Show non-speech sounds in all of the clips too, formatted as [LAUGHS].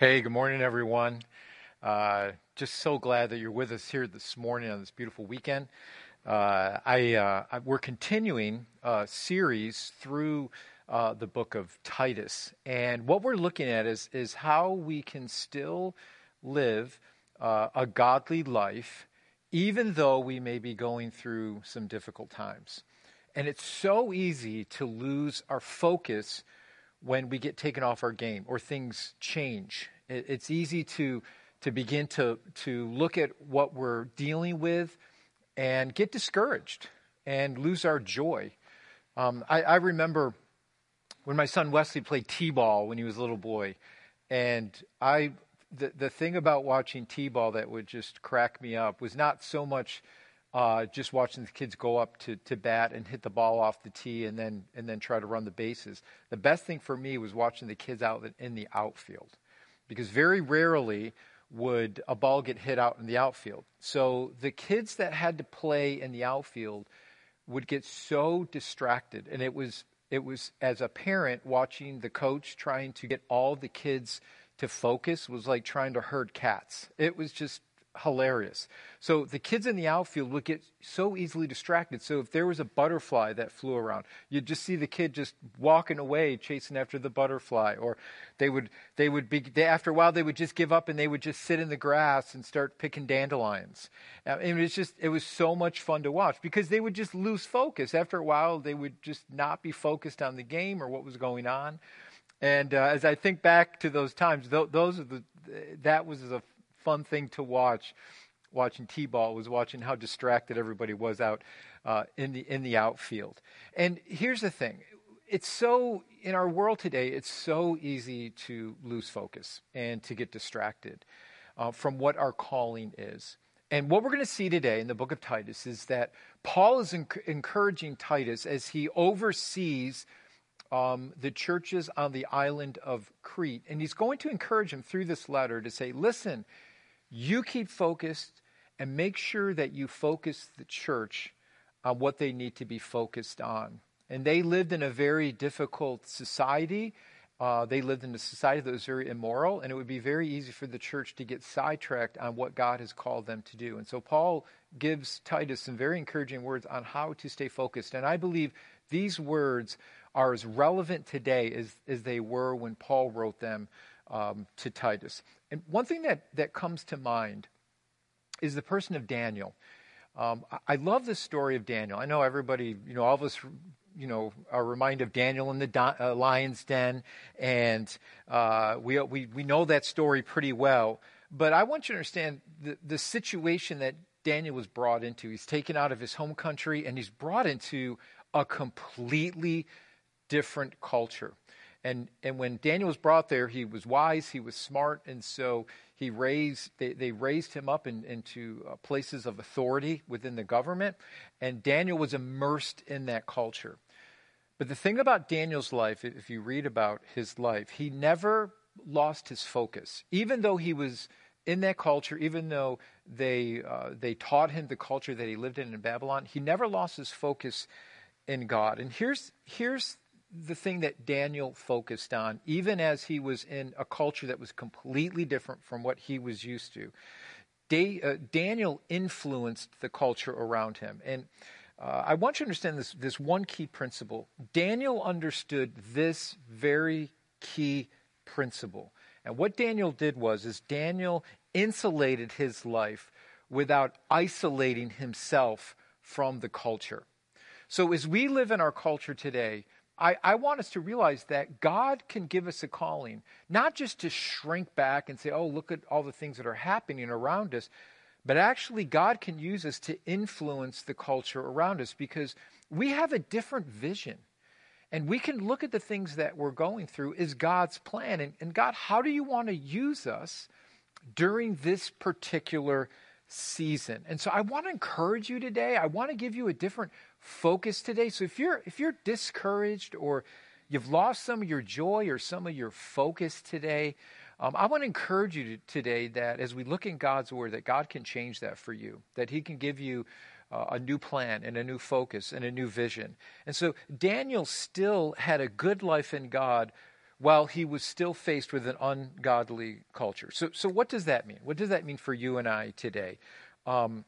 Hey, good morning, everyone. Uh, just so glad that you're with us here this morning on this beautiful weekend. Uh, I, uh, I, we're continuing a series through uh, the book of Titus, and what we're looking at is is how we can still live uh, a godly life, even though we may be going through some difficult times. And it's so easy to lose our focus when we get taken off our game or things change. It's easy to, to begin to, to look at what we're dealing with and get discouraged and lose our joy. Um, I, I remember when my son Wesley played t-ball when he was a little boy, and I the the thing about watching t-ball that would just crack me up was not so much uh, just watching the kids go up to, to bat and hit the ball off the tee and then and then try to run the bases. The best thing for me was watching the kids out in the outfield, because very rarely would a ball get hit out in the outfield. So the kids that had to play in the outfield would get so distracted, and it was it was as a parent watching the coach trying to get all the kids to focus was like trying to herd cats. It was just hilarious. So the kids in the outfield would get so easily distracted. So if there was a butterfly that flew around, you'd just see the kid just walking away chasing after the butterfly or they would they would be they, after a while they would just give up and they would just sit in the grass and start picking dandelions. And it was just it was so much fun to watch because they would just lose focus. After a while they would just not be focused on the game or what was going on. And uh, as I think back to those times, th- those are the that was a fun thing to watch watching t-ball was watching how distracted everybody was out uh, in the in the outfield. And here's the thing: it's so in our world today, it's so easy to lose focus and to get distracted uh, from what our calling is. And what we're going to see today in the book of Titus is that Paul is enc- encouraging Titus as he oversees um, the churches on the island of Crete. And he's going to encourage him through this letter to say, listen, you keep focused and make sure that you focus the church on what they need to be focused on. And they lived in a very difficult society. Uh, they lived in a society that was very immoral, and it would be very easy for the church to get sidetracked on what God has called them to do. And so Paul gives Titus some very encouraging words on how to stay focused. And I believe these words are as relevant today as, as they were when Paul wrote them um, to Titus. And one thing that, that comes to mind is the person of Daniel. Um, I, I love the story of Daniel. I know everybody, you know, all of us, you know, are reminded of Daniel in the do- uh, lion's den, and uh, we, we, we know that story pretty well. But I want you to understand the, the situation that Daniel was brought into. He's taken out of his home country and he's brought into a completely different culture. And, and when Daniel was brought there, he was wise, he was smart, and so he raised, they, they raised him up in, into uh, places of authority within the government, and Daniel was immersed in that culture. But the thing about Daniel's life, if you read about his life, he never lost his focus. Even though he was in that culture, even though they, uh, they taught him the culture that he lived in in Babylon, he never lost his focus in God. And here's, here's the thing that Daniel focused on, even as he was in a culture that was completely different from what he was used to. Da- uh, Daniel influenced the culture around him. And uh, I want you to understand this, this one key principle. Daniel understood this very key principle. And what Daniel did was is Daniel insulated his life without isolating himself from the culture. So as we live in our culture today, I, I, want us to realize that God can give us a calling, not just to shrink back and say, oh, look at all the things that are happening around us, but actually, God can use us to influence the culture around us because we have a different vision. And we can look at the things that we're going through as God's plan. And, and God, how do you want to use us during this particular season? And so I want to encourage you today. I want to give you a different focus today. So if you're if you're discouraged or you've lost some of your joy or some of your focus today, um, I want to encourage you to, today that as we look in God's word, that God can change that for you, that He can give you uh, a new plan and a new focus and a new vision. And so Daniel still had a good life in God while he was still faced with an ungodly culture. So, so what does that mean? What does that mean for you and I today? Um,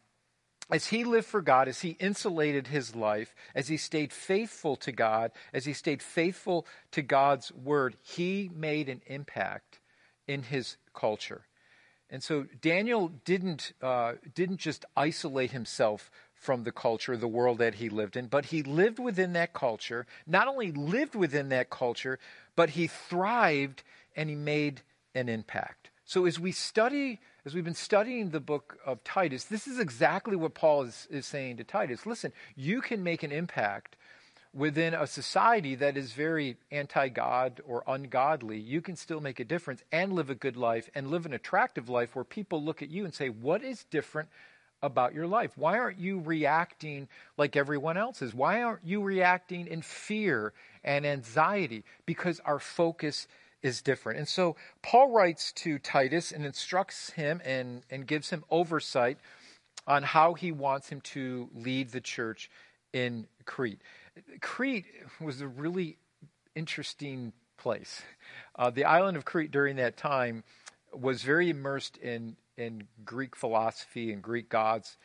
as he lived for God, as he insulated his life, as he stayed faithful to God, as he stayed faithful to God's word, he made an impact in his culture. And so Daniel didn't, uh, didn't just isolate himself from the culture, the world that he lived in, but he lived within that culture, not only lived within that culture, but he thrived and he made an impact. So as we study, as we've been studying the book of Titus, this is exactly what Paul is, is saying to Titus. Listen, you can make an impact within a society that is very anti God or ungodly, you can still make a difference and live a good life and live an attractive life where people look at you and say, What is different about your life? Why aren't you reacting like everyone else is? Why aren't you reacting in fear and anxiety? Because our focus is different. And so Paul writes to Titus and instructs him and, and gives him oversight on how he wants him to lead the church in Crete. Crete was a really interesting place. Uh, the island of Crete during that time was very immersed in, in Greek philosophy and Greek gods.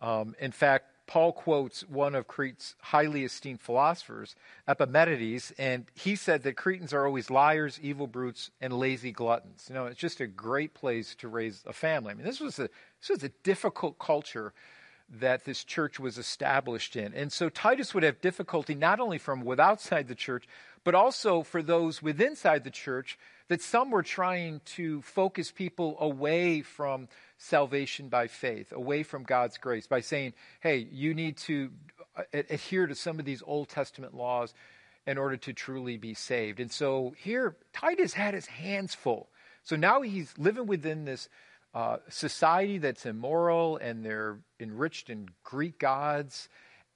Um, in fact, Paul quotes one of Crete's highly esteemed philosophers, Epimenides, and he said that Cretans are always liars, evil brutes, and lazy gluttons. You know, it's just a great place to raise a family. I mean, this was a this was a difficult culture that this church was established in. And so Titus would have difficulty not only from without outside the church, but also for those within inside the church, that some were trying to focus people away from salvation by faith, away from God's grace, by saying, hey, you need to uh, adhere to some of these Old Testament laws in order to truly be saved. And so here, Titus had his hands full. So now he's living within this uh, society that's immoral and they're enriched in Greek gods.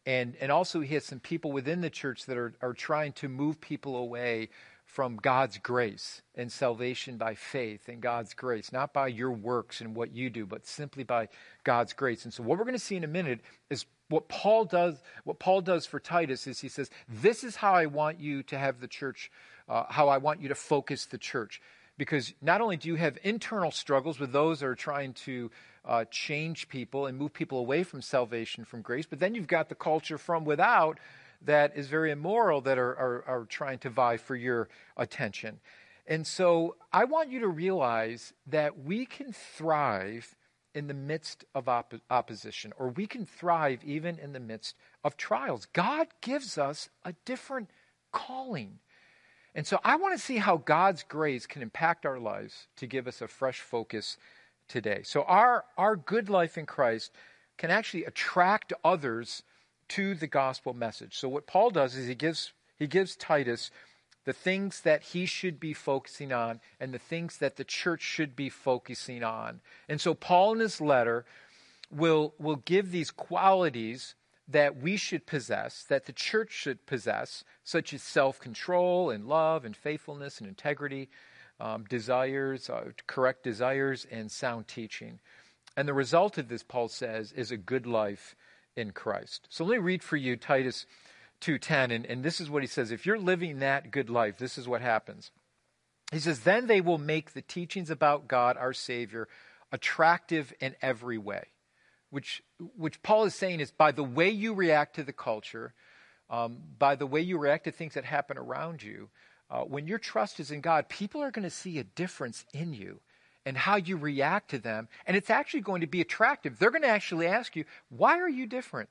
And, and also, he has some people within the church that are, are trying to move people away from God's grace and salvation by faith and God's grace, not by your works and what you do, but simply by God's grace. And so, what we're going to see in a minute is what Paul does. What Paul does for Titus is he says, "This is how I want you to have the church. Uh, how I want you to focus the church because not only do you have internal struggles with those that are trying to uh, change people and move people away from salvation, from grace, but then you've got the culture from without that is very immoral that are, are, are trying to vie for your attention. And so I want you to realize that we can thrive in the midst of op- opposition, or we can thrive even in the midst of trials. God gives us a different calling. And so I want to see how God's grace can impact our lives to give us a fresh focus today. So our, our good life in Christ can actually attract others to the gospel message. So what Paul does is he gives he gives Titus the things that he should be focusing on and the things that the church should be focusing on. And so Paul in his letter will will give these qualities that we should possess, that the church should possess, such as self control and love and faithfulness and integrity, um, desires, uh, correct desires, and sound teaching. And the result of this, Paul says, is a good life in Christ. So let me read for you Titus 2:10 and, and this is what he says if you're living that good life this is what happens he says then they will make the teachings about God our savior attractive in every way which, which Paul is saying is by the way you react to the culture, um, by the way you react to things that happen around you, uh, when your trust is in God, people are going to see a difference in you and how you react to them. And it's actually going to be attractive. They're going to actually ask you, why are you different?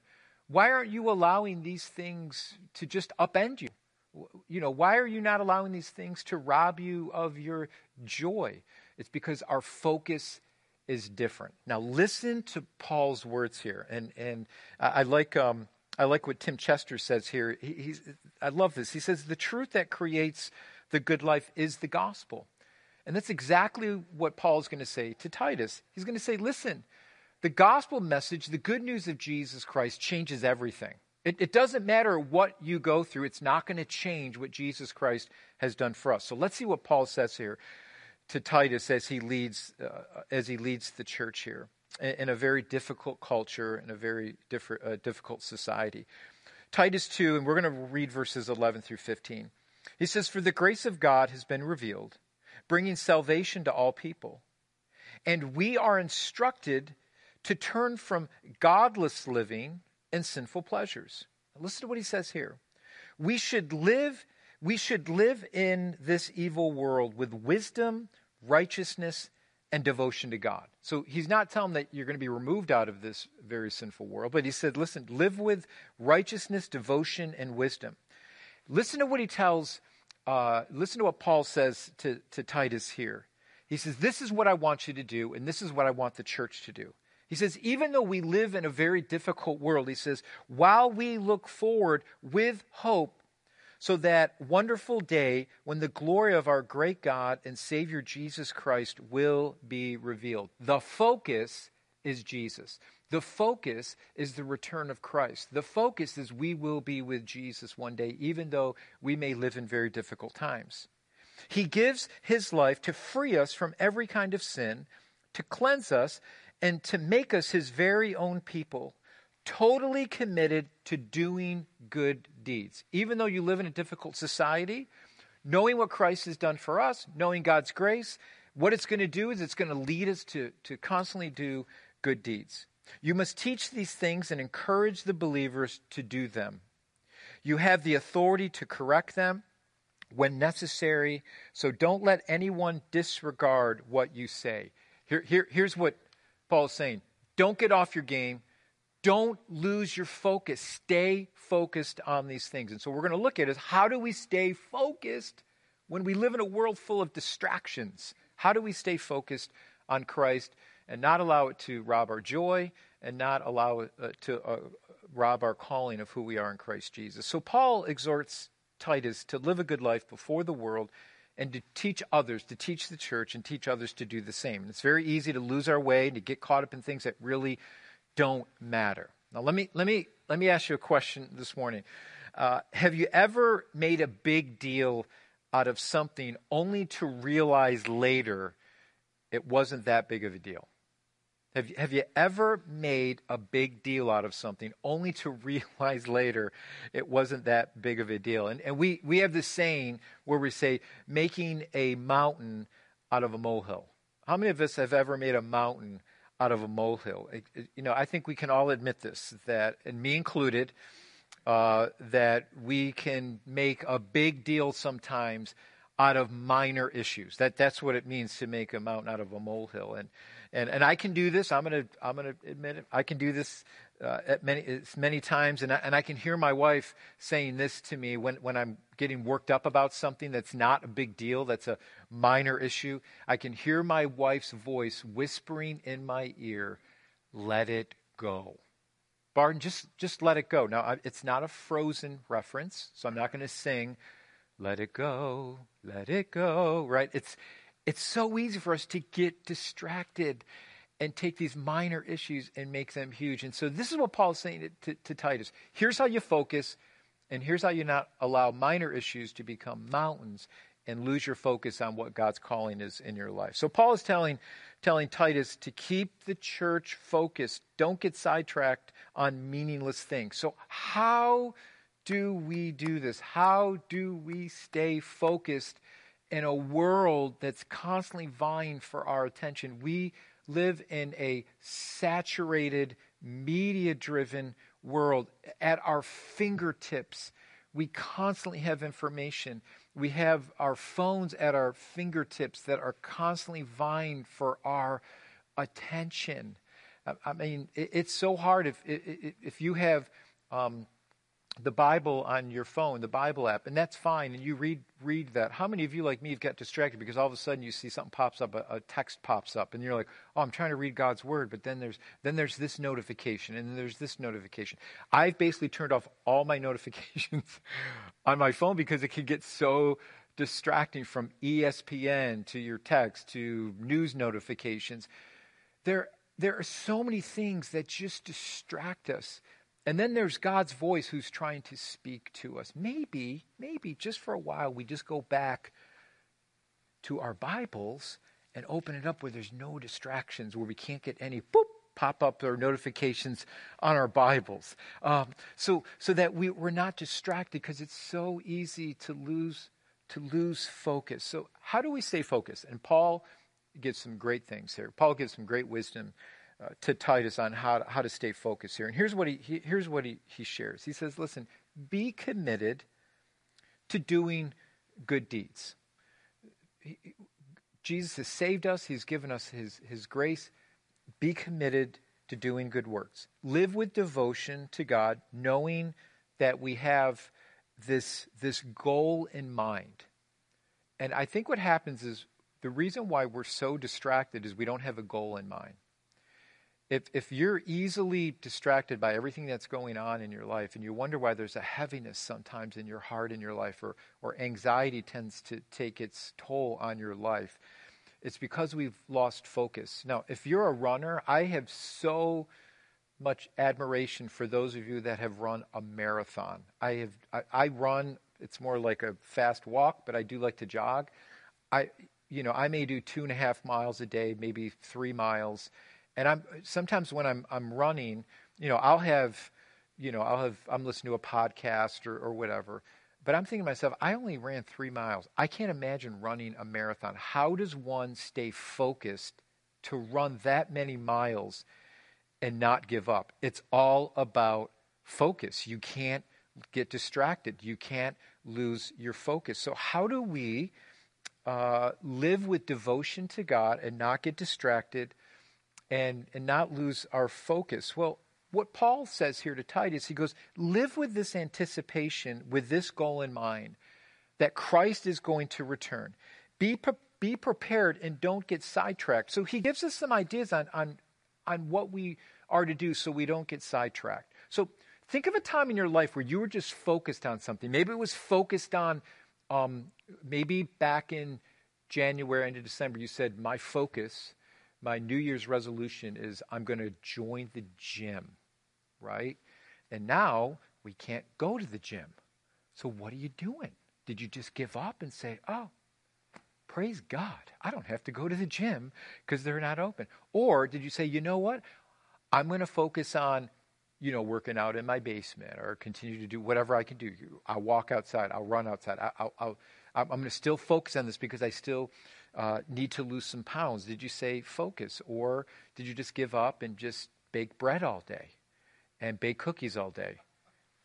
Why aren't you allowing these things to just upend you? You know, why are you not allowing these things to rob you of your joy? It's because our focus is different. Now, listen to Paul's words here, and and I, like um, I like what Tim Chester says here. He, he's I love this. He says the truth that creates the good life is the gospel, and that's exactly what Paul is going to say to Titus. He's going to say, listen, the gospel message, the good news of Jesus Christ, changes everything. It, it, doesn't matter what you go through, it's not going to change what Jesus Christ has done for us. So let's see what Paul says here to Titus as he leads uh, as he leads the church here in a very difficult culture in a very uh, difficult society. Titus 2, and we're going to read verses 11 through 15. He says, For the grace of God has been revealed, bringing salvation to all people. And we are instructed to turn from godless living and sinful pleasures. Listen to what he says here. We should live we should live in this evil world with wisdom, righteousness, and devotion to God. So he's not telling that you're going to be removed out of this very sinful world, but he said, listen, live with righteousness, devotion, and wisdom. Listen to what he tells, uh, listen to what Paul says to, to Titus here. He says, This is what I want you to do, and this is what I want the church to do. He says, even though we live in a very difficult world, he says, while we look forward with hope so that wonderful day when the glory of our great God and Savior Jesus Christ will be revealed. The focus is Jesus. The focus is the return of Christ. The focus is we will be with Jesus one day, even though we may live in very difficult times. He gives his life to free us from every kind of sin, to cleanse us, and to make us his very own people totally committed to doing good deeds. Even though you live in a difficult society, knowing what Christ has done for us, knowing God's grace, what it's going to do is it's going to lead us to, to constantly do good deeds. You must teach these things and encourage the believers to do them. You have the authority to correct them when necessary, so don't let anyone disregard what you say. Here, here, here's what Paul is saying don't get off your game. Don't lose your focus. Stay focused on these things. And so we're going to look at is how do we stay focused when we live in a world full of distractions? How do we stay focused on Christ and not allow it to rob our joy and not allow it uh, to uh, rob our calling of who we are in Christ Jesus? So Paul exhorts Titus to live a good life before the world and to teach others, to teach the church and teach others to do the same. And it's very easy to lose our way, and to get caught up in things that really don't matter. Now, let me, let me, let me ask you a question this morning. Uh, have you ever made a big deal out of something only to realize later it wasn't that big of a deal? Have you, have you ever made a big deal out of something only to [LAUGHS] realize later it wasn't that big of a deal? And, and we, we have this saying where we say, making a mountain out of a molehill. How many of us have ever made a mountain out of a molehill? It, it, you know, I think we can all admit this, that, and me included, uh, that we can make a big deal sometimes out of minor issues. That, that's what it means to make a mountain out of a molehill. And, and and I can do this. I'm gonna I'm gonna admit it. I can do this uh, at many many times, and I, and I can hear my wife saying this to me when when I'm getting worked up about something that's not a big deal, that's a minor issue. I can hear my wife's voice whispering in my ear, "Let it go." Barton, just just let it go. Now it's not a Frozen reference, so I'm not going to sing. Let it go, let it go. Right? It's it's so easy for us to get distracted and take these minor issues and make them huge. And so this is what Paul is saying to, to, to, Titus. Here's how you focus, and here's how you not allow minor issues to become mountains and lose your focus on what God's calling is in your life. So Paul is telling telling Titus to keep the church focused. Don't get sidetracked on meaningless things. So how do we do this? How do we stay focused in a world that's constantly vying for our attention. We live in a saturated, media driven world. At our fingertips, we constantly have information. We have our phones at our fingertips that are constantly vying for our attention. I mean, it's so hard if if you have um, the Bible on your phone, the Bible app, and that's fine. And you read read that. How many of you, like me, have got distracted because all of a sudden you see something pops up, a, a, text pops up, and you're like, "Oh, I'm trying to read God's word," but then there's then there's this notification, and then there's this notification. I've basically turned off all my [LAUGHS] notifications on my phone because it can get so distracting from ESPN to your text to news notifications. There there are so many things that just distract us and then there's God's voice who's trying to speak to us. Maybe, maybe just for a while, we just go back to our Bibles and open it up where there's no distractions, where we can't get any boop pop up or notifications on our Bibles. Um, so, so that we, we're not distracted because it's so easy to lose to lose focus. So, how do we stay focused? And Paul gives some great things here. Paul gives some great wisdom uh, to Titus on how to, how to stay focused here. And here's what he, he here's what he, he shares. He says, "Listen, be committed to doing good deeds. He, Jesus has saved us. He's given us his, his grace. Be committed to doing good works. Live with devotion to God, knowing that we have this, this goal in mind. And I think what happens is the reason why we're so distracted is we don't have a goal in mind. If, if you're easily distracted by everything that's going on in your life and you wonder why there's a heaviness sometimes in your heart in your life or, or anxiety tends to take its toll on your life, it's because we've lost focus. Now, if you're a runner, I have so much admiration for those of you that have run a marathon. I have I, I run it's more like a fast walk, but I do like to jog. I you know, I may do two and a half miles a day, maybe three miles. And I'm sometimes when I'm I'm running, you know, I'll have you know, I'll have I'm listening to a podcast or, or whatever. But I'm thinking to myself, I only ran three miles. I can't imagine running a marathon. How does one stay focused to run that many miles and not give up? It's all about focus. You can't get distracted. You can't lose your focus. So, how do we uh, live with devotion to God and not get distracted and, and not lose our focus? Well, what Paul says here to Titus, he goes, live with this anticipation, with this goal in mind, that Christ is going to return. Be, pre- be prepared and don't get sidetracked. So he gives us some ideas on, on, on what we are to do so we don't get sidetracked. So think of a time in your life where you were just focused on something. Maybe it was focused on, um, maybe back in January into December, you said, My focus, my New Year's resolution is I'm going to join the gym right? And now we can't go to the gym. So what are you doing? Did you just give up and say, oh, praise God, I don't have to go to the gym because they're not open? Or did you say, you know what? I'm going to focus on, you know, working out in my basement or continue to do whatever I can do. I'll walk outside. I'll run outside. I am going to still focus on this because I still uh, need to lose some pounds. Did you say focus? Or did you just give up and just bake bread all day? and bake cookies all day.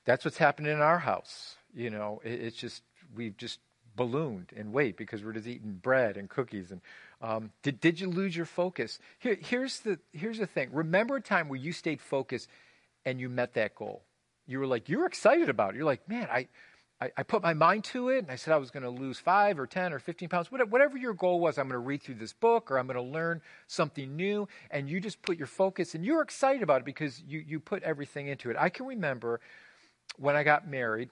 That's what's happening in our house. You know, it, it's just we've just ballooned in weight because we're just eating bread and cookies. And um, did did you lose your focus? Here, here's the here's the thing. Remember a time where you stayed focused and you met that goal. You were like you were excited about it. You're like, man, I I, I put my mind to it and I said I was going to lose five or 10 or 15 pounds, whatever your goal was. I'm going to read through this book or I'm going to learn something new. And you just put your focus and you're excited about it because you, you put everything into it. I can remember when I got married,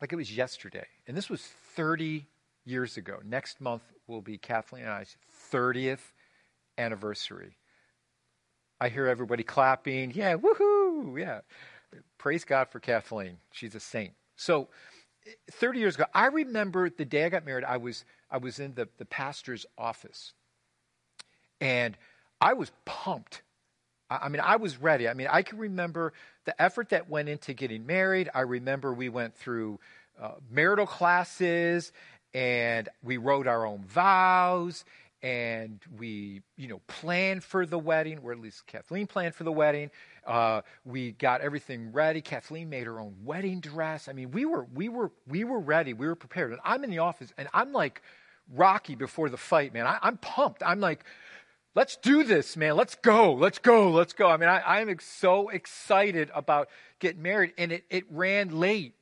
like it was yesterday, and this was 30 years ago. Next month will be Kathleen and I's 30th anniversary. I hear everybody clapping. Yeah, woohoo! Yeah. Praise God for Kathleen. She's a saint. So 30 years ago, I remember the day I got married, I was, I was in the, the pastor's office. And I was pumped. I, I mean, I was ready. I mean, I can remember the effort that went into getting married. I remember we went through uh, marital classes and we wrote our own vows and we, you know, planned for the wedding, or at least Kathleen planned for the wedding. Uh, we got everything ready. Kathleen made her own wedding dress. I mean, we were, we were, we were ready. We were prepared. And I'm in the office, and I'm like Rocky before the fight, man. I, I'm pumped. I'm like, let's do this, man. Let's go. Let's go. Let's go. I mean, I, I'm so excited about getting married, and it, it ran late.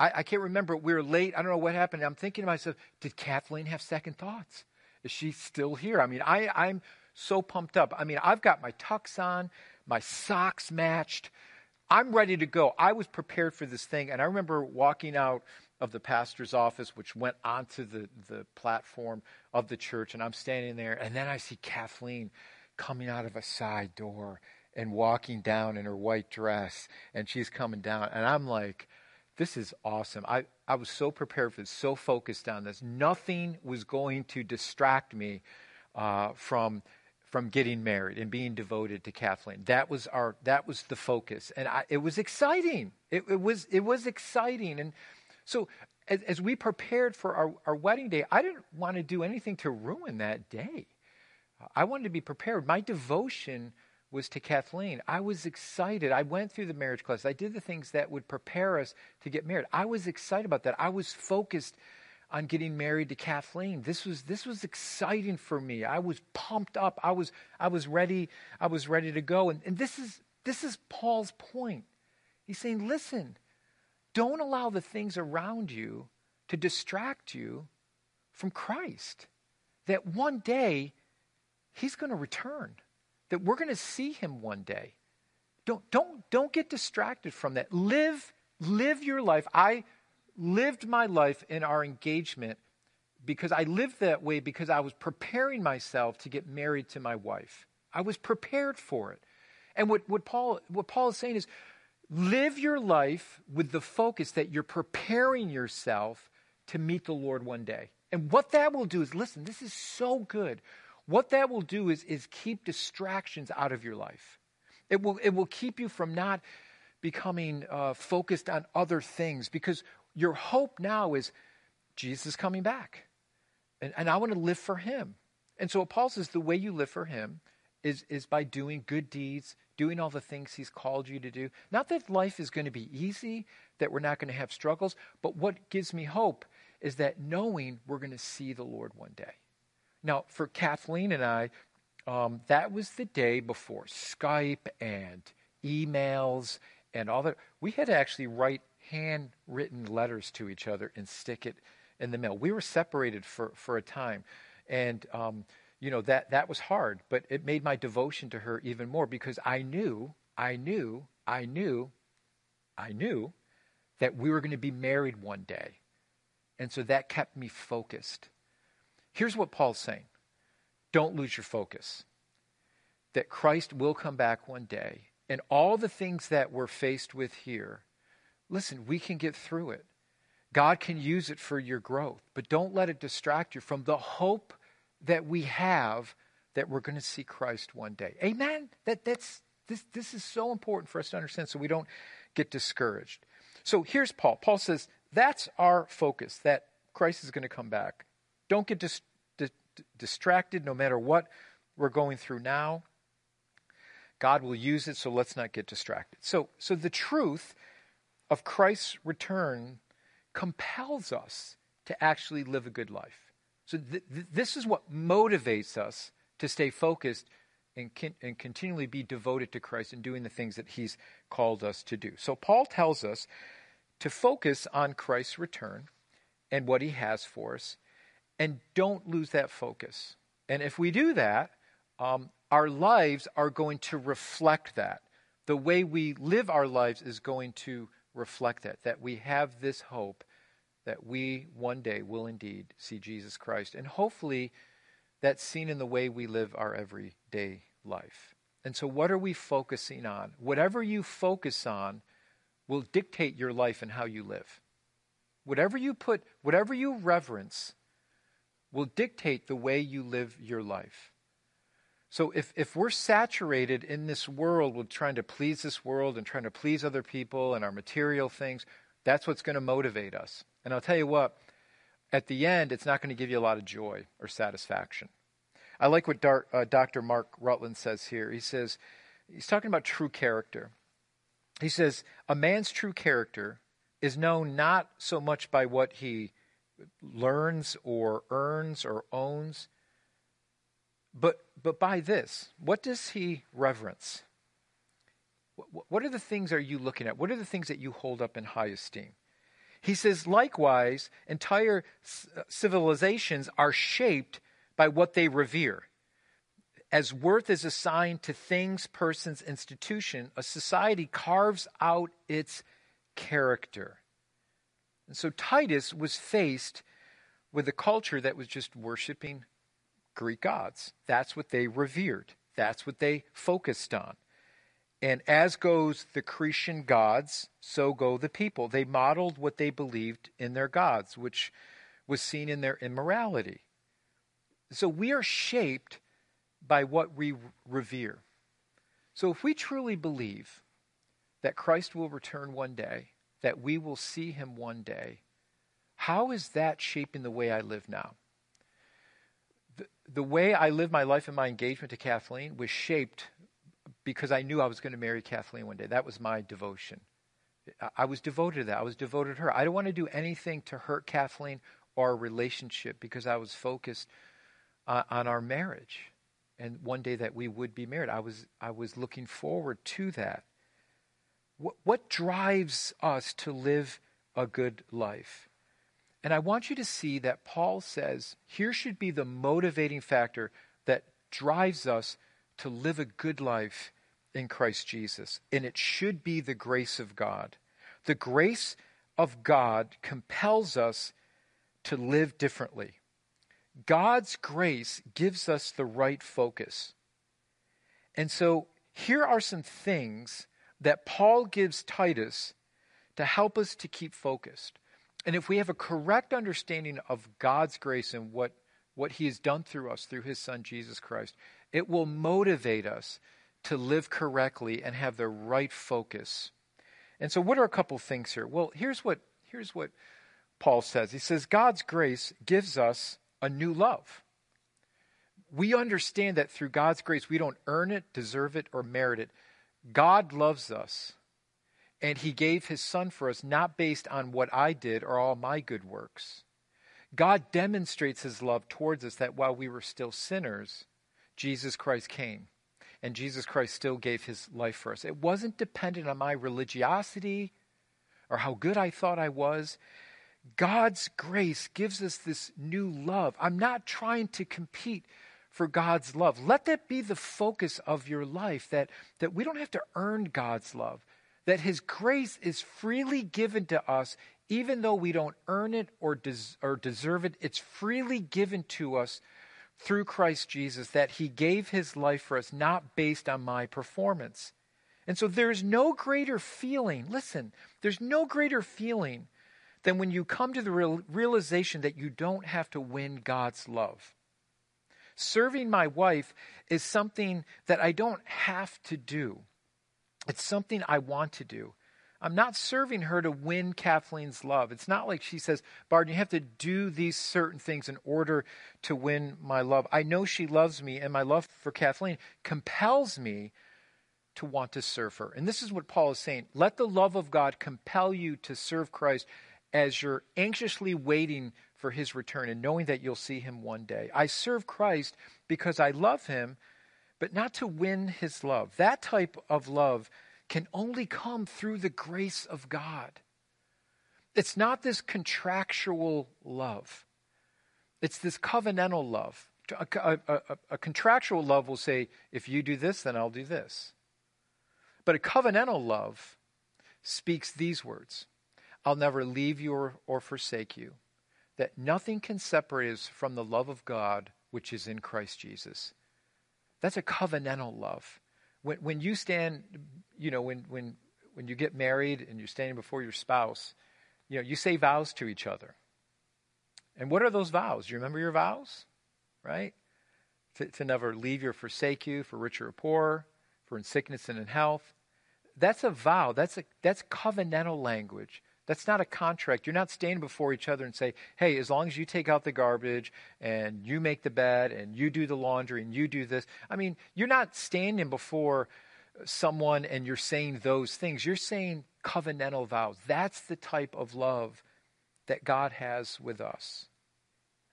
I, I can't remember. We were late. I don't know what happened. I'm thinking to myself, did Kathleen have second thoughts? Is she still here? I mean, I, I'm so pumped up. I mean, I've got my tux on, my socks matched. I'm ready to go. I was prepared for this thing. And I remember walking out of the pastor's office, which went onto the, the platform of the church. And I'm standing there. And then I see Kathleen coming out of a side door and walking down in her white dress. And she's coming down. And I'm like, this is awesome. I, I was so prepared for this, so focused on this. Nothing was going to distract me uh, from from getting married and being devoted to Kathleen. That was our that was the focus, and I, it was exciting. It, it was it was exciting, and so as, as we prepared for our, our wedding day, I didn't want to do anything to ruin that day. I wanted to be prepared. My devotion was to Kathleen. I was excited. I went through the marriage class. I did the things that would prepare us to get married. I was excited about that. I was focused on getting married to Kathleen. This was this was exciting for me. I was pumped up. I was I was ready. I was ready to go. And, and this is this is Paul's point. He's saying, listen, don't allow the things around you to distract you from Christ. That one day he's going to return. That we're going to see him one day. Don't don't don't get distracted from that. Live live your life. I lived my life in our engagement because I lived that way because I was preparing myself to get married to my wife. I was prepared for it. And what, what, Paul, what Paul is saying is live your life with the focus that you're preparing yourself to meet the Lord one day. And what that will do is listen, this is so good. What that will do is, is keep distractions out of your life. It will, it will keep you from not becoming uh, focused on other things because your hope now is Jesus coming back. And, and I want to live for him. And so Paul says the way you live for him is, is by doing good deeds, doing all the things he's called you to do. Not that life is going to be easy, that we're not going to have struggles, but what gives me hope is that knowing we're going to see the Lord one day. Now, for Kathleen and I, um, that was the day before Skype and emails and all that. We had to actually write handwritten letters to each other and stick it in the mail. We were separated for, for a time. And, um, you know, that, that was hard, but it made my devotion to her even more because I knew, I knew, I knew, I knew that we were going to be married one day. And so that kept me focused. Here's what Paul's saying don't lose your focus. That Christ will come back one day, and all the things that we're faced with here listen, we can get through it. God can use it for your growth, but don't let it distract you from the hope that we have that we're going to see Christ one day. Amen. That that's this this is so important for us to understand so we don't get discouraged. So here's Paul. Paul says that's our focus that Christ is going to come back. Don't get dis- di- distracted no matter what we're going through now. God will use it so let's not get distracted. So so the truth of Christ's return compels us to actually live a good life. So, th- th- this is what motivates us to stay focused and, con- and continually be devoted to Christ and doing the things that He's called us to do. So, Paul tells us to focus on Christ's return and what He has for us, and don't lose that focus. And if we do that, um, our lives are going to reflect that. The way we live our lives is going to reflect that, that we have this hope that we one day will indeed see Jesus Christ. And hopefully that's seen in the way we live our everyday life. And so, what are we focusing on? Whatever you focus on will dictate your life and how you live. Whatever you put, whatever you reverence, will dictate the way you live your life. So if, if we're saturated in this world with trying to please this world and trying to please other people and our material things, that's what's going to motivate us. And I'll tell you what, at the end, it's not going to give you a lot of joy or satisfaction. I like what Dar- uh, Dr. Mark Rutland says here. He says, he's talking about true character. He says, a man's true character is known not so much by what he learns or earns or owns, but, but by this, what does he reverence? What are the things are you looking at? What are the things that you hold up in high esteem? He says, likewise, entire uh, civilizations are shaped by what they revere. As worth is assigned to things, persons, institution, a society carves out its character. And so Titus was faced with a culture that was just worshiping Greek gods. That's what they revered, that's what they focused on. And as goes the Cretan gods, so go the people. They modeled what they believed in their gods, which was seen in their immorality. So we are shaped by what we revere. So if we truly believe that Christ will return one day, that we will see him one day, how is that shaping the way I live now? The, the way I live my life and my engagement to Kathleen was shaped because I knew I was going to marry Kathleen one day. That was my devotion. I was devoted to that. I was devoted to her. I don't want to do anything to hurt Kathleen or our relationship because I was focused on, on our marriage and one day that we would be married. I was I was looking forward to that. What, what drives us to live a good life? And I want you to see that Paul says here should be the motivating factor that drives us to live a good life in Christ Jesus. And it should be the grace of God. The grace of God compels us to live differently. God's grace gives us the right focus. And so here are some things that Paul gives Titus to help us to keep focused. And if we have a correct understanding of God's grace and what, what he has done through us through his son Jesus Christ, it will motivate us to live correctly and have the right focus. And so what are a couple things here? Well, here's what here's what Paul says. He says God's grace gives us a new love. We understand that through God's grace, we don't earn it, deserve it, or merit it. God loves us, and He gave His Son for us, not based on what I did or all my good works. God demonstrates His love towards us that while we were still sinners, Jesus Christ came, and Jesus Christ still gave His life for us. It wasn't dependent on my religiosity or how good I thought I was. God's grace gives us this new love. I'm not trying to compete for God's love. Let that be the focus of your life that, that we don't have to earn God's love, that His grace is freely given to us, even though we don't earn it or, des- or deserve it. It's freely given to us through Christ Jesus, that He gave His life for us, not based on my performance. And so there's no greater feeling, listen, there's no greater feeling than when you come to the real, realization that you don't have to win God's love. Serving my wife is something that I don't have to do. It's something I want to do. I'm not serving her to win Kathleen's love. It's not like she says, Barton, you have to do these certain things in order to win my love. I know she loves me, and my love for Kathleen compels me to want to serve her. And this is what Paul is saying. Let the love of God compel you to serve Christ as you're anxiously waiting for his return and knowing that you'll see him one day. I serve Christ because I love him, but not to win his love. That type of love can only come through the grace of God. It's not this contractual love, it's this covenantal love. A, a, a, contractual love will say, if you do this, then I'll do this. But a covenantal love speaks these words I'll never leave you or, or forsake you. That nothing can separate us from the love of God which is in Christ Jesus. That's a covenantal love. When, when you stand, you know, when, when, when you get married and you're standing before your spouse, you know, you say vows to each other. And what are those vows? Do you remember your vows? Right? To, to never leave you or forsake you, for richer or poor, for in sickness and in health. That's a vow. That's a that's covenantal language. That's not a contract. You're not standing before each other and say, hey, as long as you take out the garbage and you make the bed and you do the laundry and you do this. I mean, you're not standing before someone and you're saying those things. You're saying covenantal vows. That's the type of love that God has with us.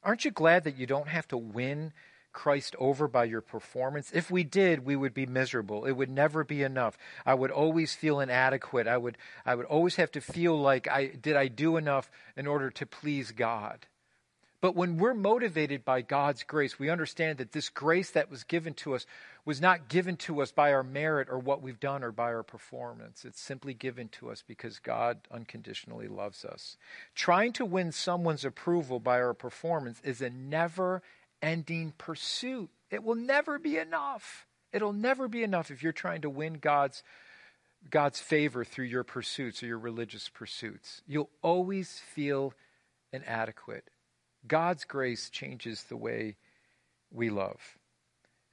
Aren't you glad that you don't have to win Christ over by your performance? If we did, we would be miserable. It would never be enough. I would always feel inadequate. I would, I would always have to feel like I did I do enough in order to please God. But when we're motivated by God's grace, we understand that this grace that was given to us was not given to us by our merit or what we've done or by our performance. It's simply given to us because God unconditionally loves us. Trying to win someone's approval by our performance is a never ending pursuit. It will never be enough. It'll never be enough if you're trying to win God's God's favor through your pursuits or your religious pursuits. You'll always feel inadequate. God's grace changes the way we love.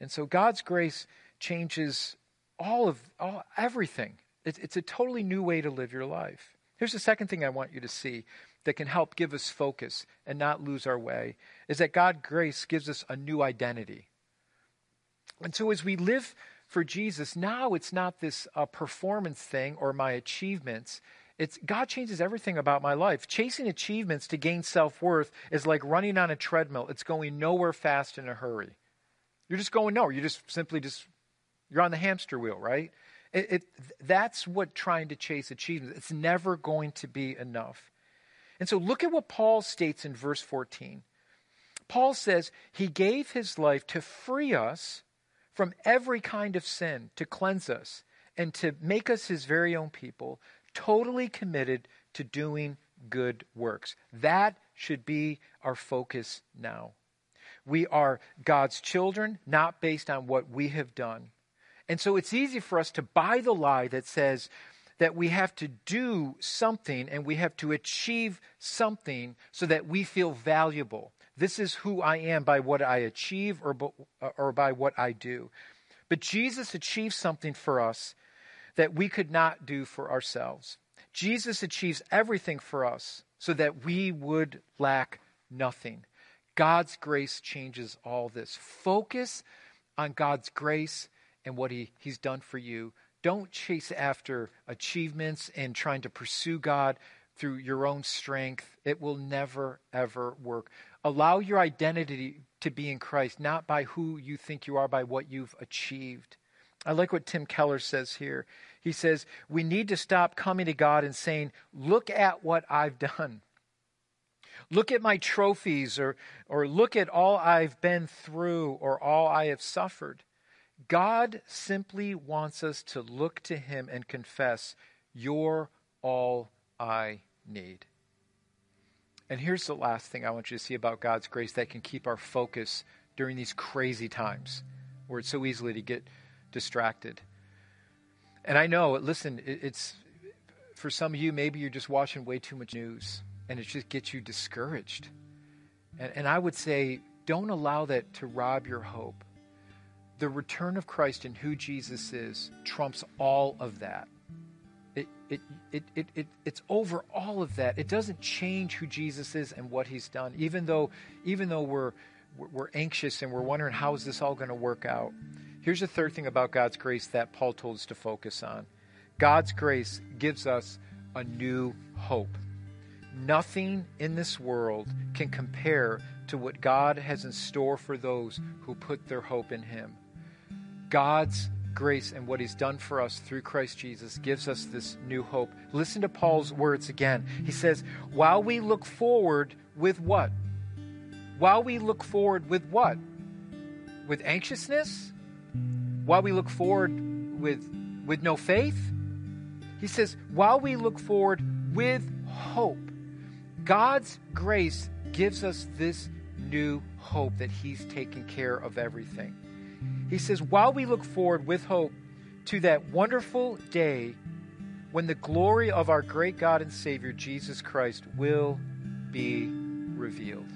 And so God's grace changes all of all, everything. It's, it's a totally new way to live your life. Here's the second thing I want you to see that can help give us focus and not lose our way is that God grace gives us a new identity. And so as we live for Jesus, now it's not this uh, performance thing or my achievements. It's God changes everything about my life. Chasing achievements to gain self-worth is like running on a treadmill. It's going nowhere fast in a hurry. You're just going nowhere. You're just simply just you're on the hamster wheel, right? It, it, that's what trying to chase achievements. It's never going to be enough. And so look at what Paul states in verse 14. Paul says he gave his life to free us from every kind of sin, to cleanse us, and to make us his very own people, totally committed to doing good works. That should be our focus now. We are God's children, not based on what we have done. And so it's easy for us to buy the lie that says that we have to do something and we have to achieve something so that we feel valuable. This is who I am by what I achieve or, uh, or by what I do. But Jesus achieved something for us that we could not do for ourselves. Jesus achieves everything for us so that we would lack nothing. God's grace changes all this. Focus on God's grace and what he, He's done for you. Don't chase after achievements and trying to pursue God through your own strength. It will never, ever work. Allow your identity to be in Christ, not by who you think you are, by what you've achieved. I like what Tim Keller says here. He says, We need to stop coming to God and saying, Look at what I've done. Look at my trophies, or, or look at all I've been through, or all I have suffered. God simply wants us to look to Him and confess, You're all I need. And here's the last thing I want you to see about God's grace that can keep our focus during these crazy times where it's so easily to get distracted. And I know, listen, it's for some of you, maybe you're just watching way too much news and it just gets you discouraged. And, and I would say, don't allow that to rob your hope the return of Christ and who Jesus is trumps all of that. It, it, it, it, it, it's over all of that. It doesn't change who Jesus is and what he's done, even though, even though we're, we're anxious and we're wondering how is this all going to work out. Here's the third thing about God's grace that Paul told us to focus on God's grace gives us a new hope. Nothing in this world can compare to what God has in store for those who put their hope in Him. God's grace and what he's done for us through Christ Jesus gives us this new hope. Listen to Paul's words again. He says, While we look forward with what? While we look forward with what? With anxiousness? While we look forward with, with no faith? He says, While we look forward with hope, God's grace gives us this new hope that he's taken care of everything. He says, While we look forward with hope to that wonderful day when the glory of our great God and Savior, Jesus Christ, will be revealed.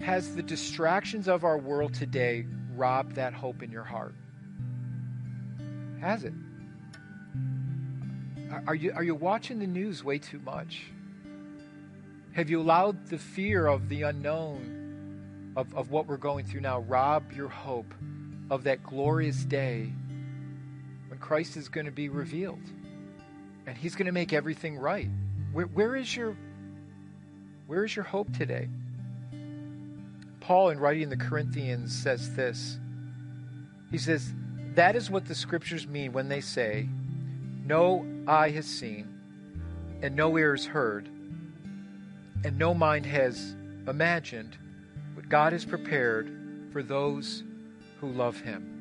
Has the distractions of our world today robbed that hope in your heart? Has it? Are you, are you watching the news way too much? Have you allowed the fear of the unknown of, of what we're going through now rob your hope of that glorious day when Christ is going to be revealed and he's going to make everything right. Where, where is your where is your hope today? Paul, in writing the Corinthians, says this. He says, That is what the scriptures mean when they say, No eye has seen, and no ear has heard, and no mind has imagined God has prepared for those who love Him.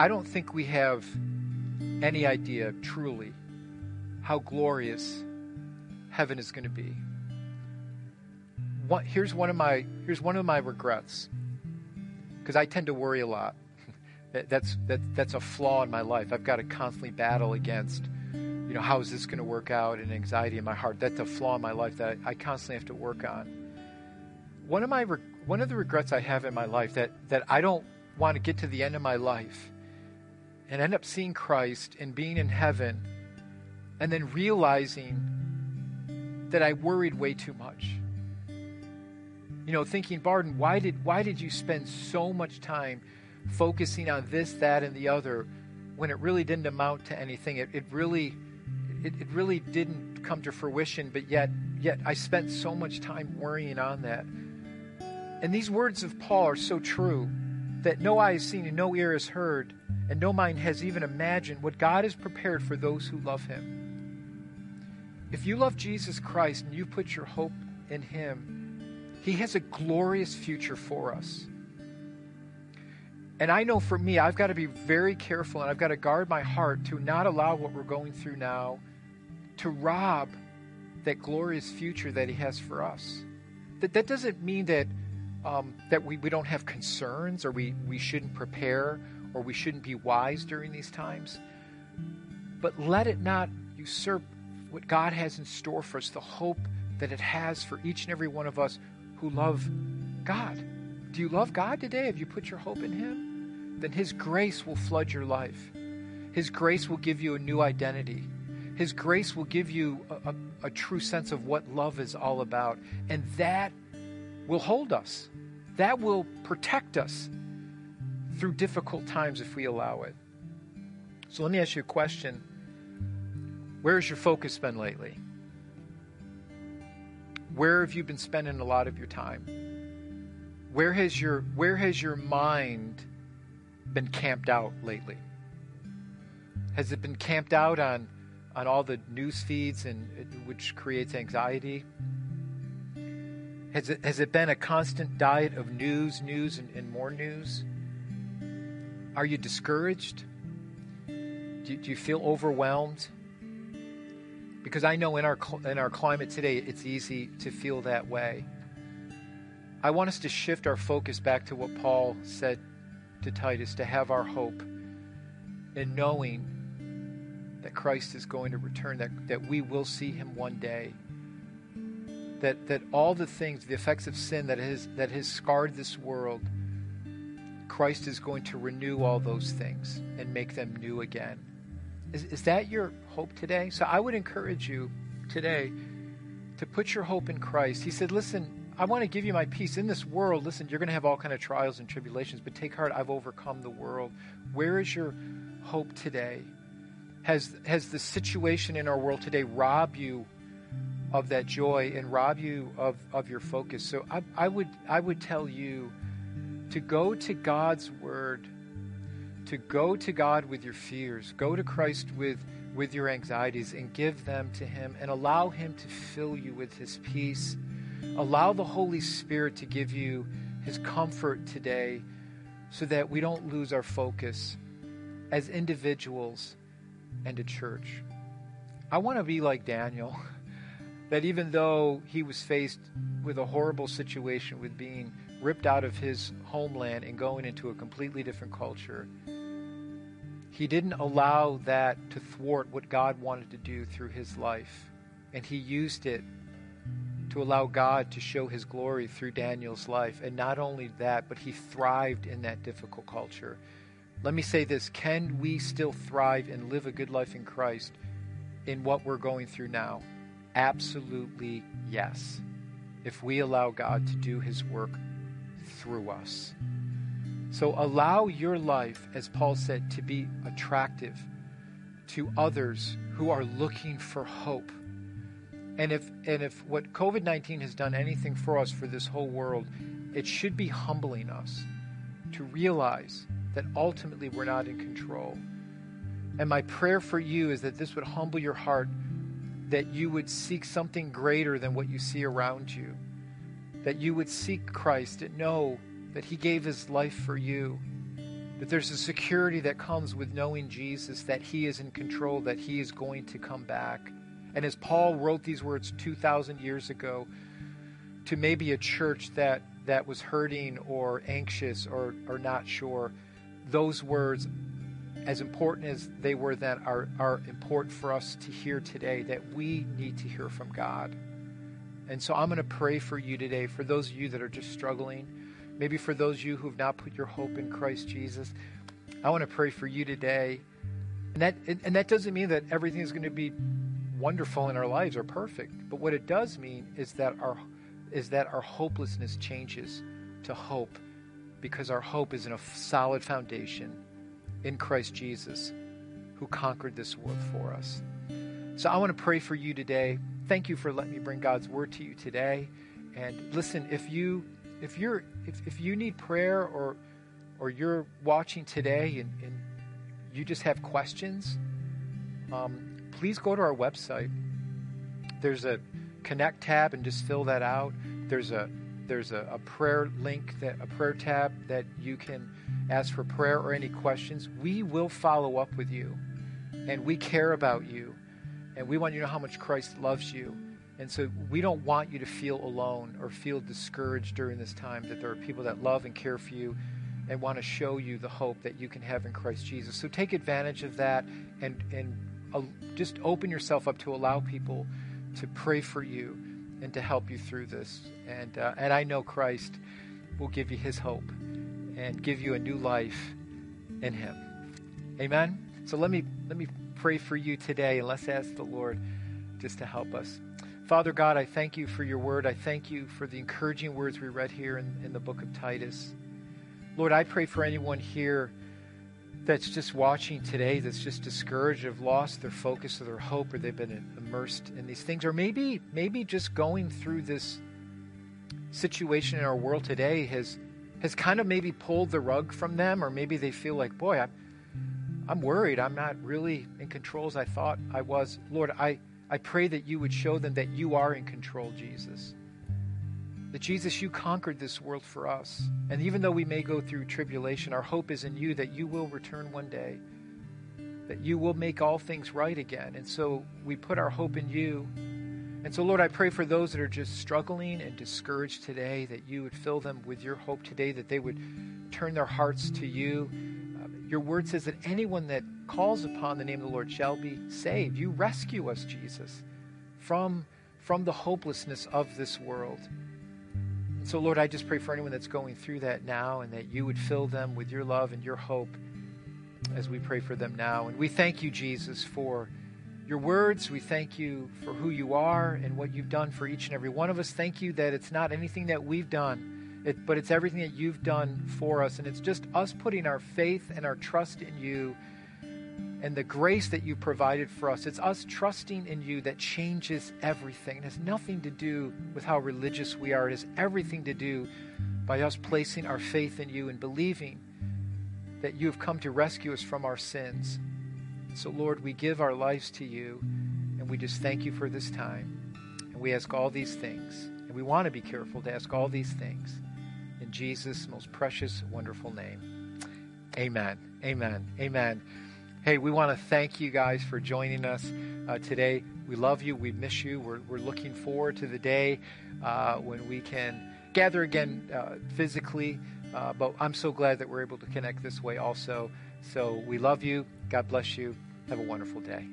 I don't think we have any idea truly how glorious heaven is going to be. One, here's one of my here's one of my regrets because I tend to worry a lot. [LAUGHS] that's that, that's a flaw in my life. I've got to constantly battle against you know, how is this going to work out and anxiety in my heart. That's a flaw in my life that I, constantly have to work on. One of my one of the regrets I have in my life that that I don't want to get to the end of my life and end up seeing Christ and being in heaven and then realizing that I worried way too much. You know, thinking, Barden, why did why did you spend so much time focusing on this, that, and the other when it really didn't amount to anything? It, it really it, it really didn't come to fruition, but yet yet I spent so much time worrying on that. And these words of Paul are so true that no eye has seen and no ear has heard, and no mind has even imagined what God has prepared for those who love him. If you love Jesus Christ and you put your hope in him, he has a glorious future for us. And I know for me, I've got to be very careful and I've got to guard my heart to not allow what we're going through now to rob that glorious future that he has for us. That, that doesn't mean that, um, that we, we don't have concerns or we, we shouldn't prepare or we shouldn't be wise during these times. But let it not usurp what God has in store for us, the hope that it has for each and every one of us who love God. Do you love God today? Have you put your hope in Him? Then His grace will flood your life. His grace will give you a new identity. His grace will give you a, a, a true sense of what love is all about. And that will hold us, that will protect us through difficult times if we allow it. So let me ask you a question where has your focus been lately? Where have you been spending a lot of your time? Where has your where has your mind been camped out lately? Has it been camped out on on all the news feeds and which creates anxiety? Has it, has it been a constant diet of news, news, and, and more news? Are you discouraged? Do, do you feel overwhelmed? Because I know in our, in our climate today, it's easy to feel that way. I want us to shift our focus back to what Paul said to Titus to have our hope in knowing that Christ is going to return, that, that we will see him one day. That, that all the things, the effects of sin that has, that has scarred this world, Christ is going to renew all those things and make them new again. Is, is that your hope today? So I would encourage you today to put your hope in Christ. He said, Listen, I want to give you my peace. In this world, listen, you're going to have all kind of trials and tribulations, but take heart, I've overcome the world. Where is your hope today? Has, has the situation in our world today robbed you of that joy and rob you of, of your focus? So I, I, would, I would tell you to go to God's Word to go to God with your fears, go to Christ with, with your anxieties, and give them to Him, and allow Him to fill you with His peace. Allow the Holy Spirit to give you His comfort today so that we don't lose our focus as individuals and a church. I want to be like Daniel, [LAUGHS] that even though he was faced with a horrible situation with being ripped out of his homeland and going into a completely different culture, he didn't allow that to thwart what God wanted to do through his life. And he used it to allow God to show his glory through Daniel's life. And not only that, but he thrived in that difficult culture. Let me say this can we still thrive and live a good life in Christ in what we're going through now? Absolutely yes. If we allow God to do his work through us. So allow your life, as Paul said, to be attractive to others who are looking for hope. And if and if what COVID-19 has done anything for us for this whole world, it should be humbling us to realize that ultimately we're not in control. And my prayer for you is that this would humble your heart, that you would seek something greater than what you see around you, that you would seek Christ and know that He gave His life for you. That there's a security that comes with knowing Jesus, that He is in control, that He is going to come back. And as Paul wrote these words 2,000 years ago to maybe a church that, that was hurting or anxious or, or not sure, those words, as important as they were then, are, are important for us to hear today that we need to hear from God. And so I'm going to pray for you today, for those of you that are just struggling Maybe for those of you who have not put your hope in Christ Jesus, I want to pray for you today. And that and that doesn't mean that everything is going to be wonderful in our lives or perfect. But what it does mean is that our is that our hopelessness changes to hope because our hope is in a solid foundation in Christ Jesus who conquered this world for us. So I want to pray for you today. Thank you for letting me bring God's word to you today. And listen, if you if you're if, if you need prayer or or you're watching today and, and you just have questions, um, please go to our website. There's a connect tab and just fill that out. There's a there's a, a, prayer link that a prayer tab that you can ask for prayer or any questions. We will follow up with you, and we care about you, and we want you to know how much Christ loves you. And so we don't want you to feel alone or feel discouraged during this time. That there are people that love and care for you and want to show you the hope that you can have in Christ Jesus. So take advantage of that and and uh, just open yourself up to allow people to pray for you and to help you through this. And uh, and I know Christ will give you His hope and give you a new life in Him. Amen. So let me let me pray for you today, and let's ask the Lord just to help us. Father God, I thank you for your word. I thank you for the encouraging words we read here in, in the book of Titus. Lord, I pray for anyone here that's just watching today that's just discouraged, have lost their focus or their hope, or they've been immersed in these things, or maybe maybe just going through this situation in our world today has has kind of maybe pulled the rug from them, or maybe they feel like, boy, I'm I'm worried. I'm not really in control as I thought I was. Lord, I, I pray that you would show them that you are in control, Jesus. That Jesus, you conquered this world for us. And even though we may go through tribulation, our hope is in you that you will return one day, that you will make all things right again. And so we put our hope in you. And so, Lord, I pray for those that are just struggling and discouraged today, that you would fill them with your hope today, that they would turn their hearts to you. Uh, your word says that anyone that calls upon the name of the Lord shall be saved. You rescue us, Jesus, from, from the hopelessness of this world. And so, Lord, I just pray for anyone that's going through that now and that you would fill them with your love and your hope as we pray for them now. And we thank you, Jesus, for your words. We thank you for who you are and what you've done for each and every one of us. Thank you that it's not anything that we've done, it, but it's everything that you've done for us. And it's just us putting our faith and our trust in you and the grace that you provided for us. It's us trusting in you that changes everything. It has nothing to do with how religious we are, it has everything to do by us placing our faith in you and believing that you have come to rescue us from our sins. So, Lord, we give our lives to you and we just thank you for this time. And we ask all these things. And we want to be careful to ask all these things in Jesus' most precious, wonderful name. Amen. Amen. Amen. Hey, we want to thank you guys for joining us uh, today. We love you. We miss you. We're, we're looking forward to the day uh, when we can gather again uh, physically. Uh, but I'm so glad that we're able to connect this way also. So we love you. God bless you. Have a wonderful day.